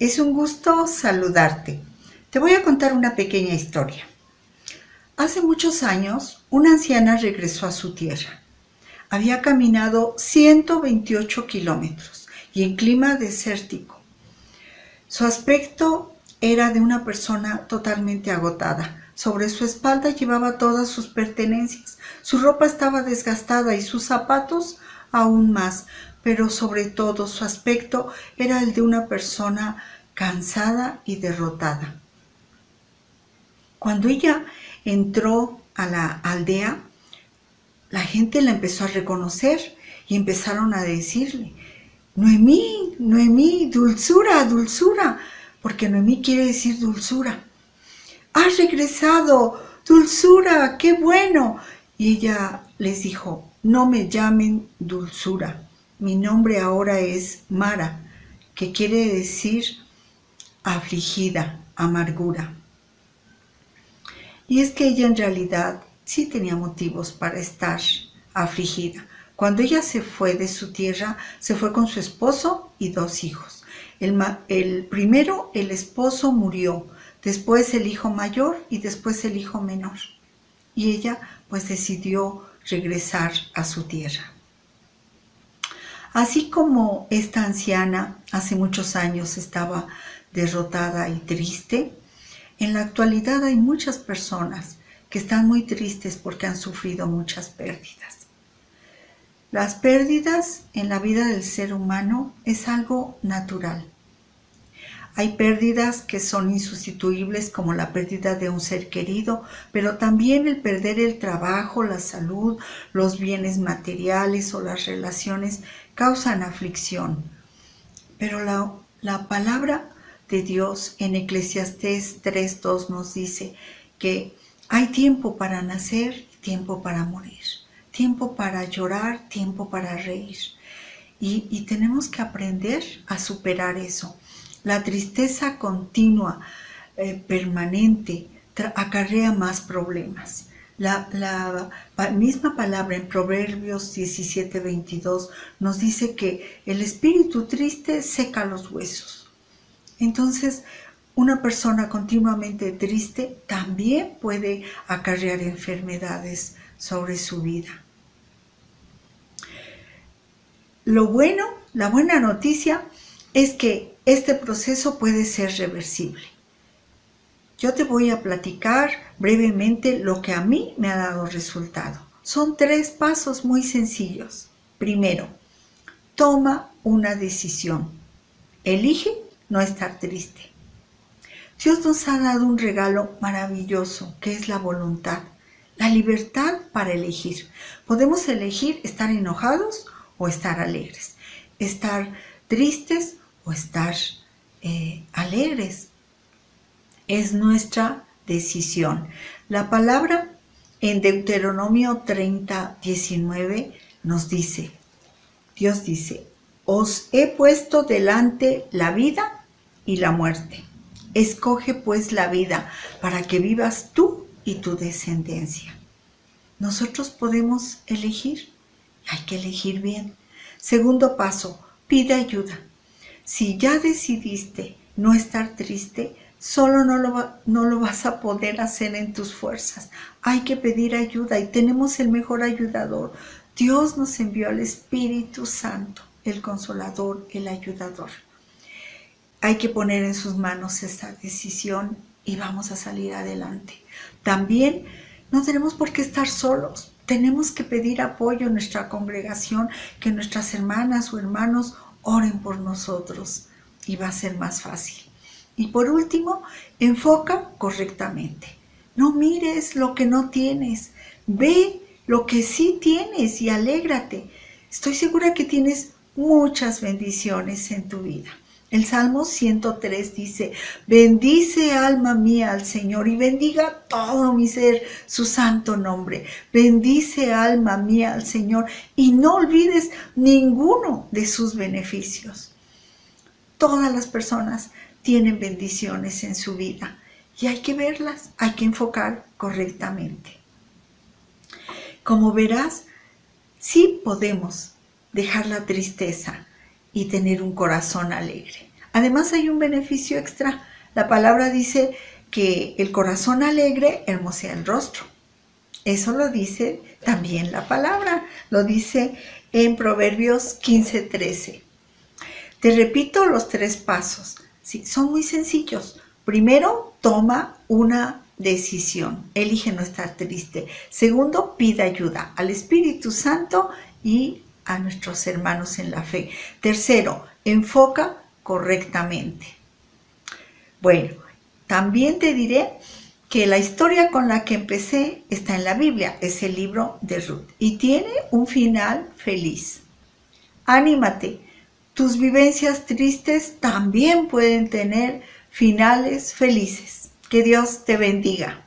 Es un gusto saludarte. Te voy a contar una pequeña historia. Hace muchos años, una anciana regresó a su tierra. Había caminado 128 kilómetros y en clima desértico. Su aspecto era de una persona totalmente agotada. Sobre su espalda llevaba todas sus pertenencias. Su ropa estaba desgastada y sus zapatos aún más, pero sobre todo su aspecto era el de una persona cansada y derrotada. Cuando ella entró a la aldea, la gente la empezó a reconocer y empezaron a decirle, Noemí, Noemí, dulzura, dulzura, porque Noemí quiere decir dulzura. Has regresado, dulzura, qué bueno. Y ella les dijo, no me llamen dulzura, mi nombre ahora es Mara, que quiere decir afligida, amargura. Y es que ella en realidad sí tenía motivos para estar afligida. Cuando ella se fue de su tierra, se fue con su esposo y dos hijos. El, el, primero, el esposo murió, después el hijo mayor y después el hijo menor. Y ella pues decidió regresar a su tierra. Así como esta anciana hace muchos años estaba derrotada y triste, en la actualidad hay muchas personas que están muy tristes porque han sufrido muchas pérdidas. Las pérdidas en la vida del ser humano es algo natural. Hay pérdidas que son insustituibles como la pérdida de un ser querido, pero también el perder el trabajo, la salud, los bienes materiales o las relaciones causan aflicción. Pero la, la palabra de Dios en Eclesiastés 3.2 nos dice que hay tiempo para nacer, tiempo para morir, tiempo para llorar, tiempo para reír. Y, tenemos que aprender a superar eso. La tristeza continua, eh, permanente, acarrea más problemas. La, la, misma palabra en Proverbios 17:22 nos dice que el espíritu triste seca los huesos entonces, una persona continuamente triste también puede acarrear enfermedades sobre su vida. Lo bueno, la buena noticia es que este proceso puede ser reversible. Yo te voy a platicar brevemente lo que a mí me ha dado resultado. Son tres pasos muy sencillos. Primero, toma una decisión. Elige no estar triste. Dios nos ha dado un regalo maravilloso que es la voluntad, la libertad para elegir. Podemos elegir estar enojados o estar alegres, estar tristes o estar eh, alegres. Es nuestra decisión. La palabra en Deuteronomio 30, 19 nos dice, Dios dice, os he puesto delante la vida y la muerte. Escoge pues la vida para que vivas tú y tu descendencia. Nosotros podemos elegir, hay que elegir bien. Segundo paso, pide ayuda. Si ya decidiste no estar triste, solo no lo, no lo vas a poder hacer en tus fuerzas. Hay que pedir ayuda y tenemos el mejor ayudador. Dios nos envió al Espíritu Santo, el consolador, el ayudador hay que poner en sus manos esta decisión y vamos a salir adelante. También no tenemos por qué estar solos. Tenemos que pedir apoyo en nuestra congregación, que nuestras hermanas o hermanos oren por nosotros y va a ser más fácil. Y por último, enfoca correctamente. No mires lo que no tienes, ve lo que sí tienes y alégrate. Estoy segura que tienes muchas bendiciones en tu vida. El Salmo 103 dice, bendice alma mía al Señor y bendiga todo mi ser su santo nombre. Bendice alma mía al Señor y no olvides ninguno de sus beneficios. Todas las personas tienen bendiciones en su vida y hay que verlas, hay que enfocar correctamente. Como verás, sí podemos dejar la tristeza y tener un corazón alegre. Además hay un beneficio extra. La palabra dice que el corazón alegre hermosea el rostro. Eso lo dice también la palabra, lo dice en Proverbios 15:13. Te repito los tres pasos. Son muy sencillos. Primero, toma una decisión. Elige no estar triste. Segundo, pide ayuda al Espíritu Santo y a nuestros hermanos en la fe. Tercero, enfoca correctamente. Bueno, también te diré que la historia con la que empecé está en la Biblia, es el libro de Ruth, y tiene un final feliz. Anímate, tus vivencias tristes también pueden tener finales felices. Que Dios te bendiga.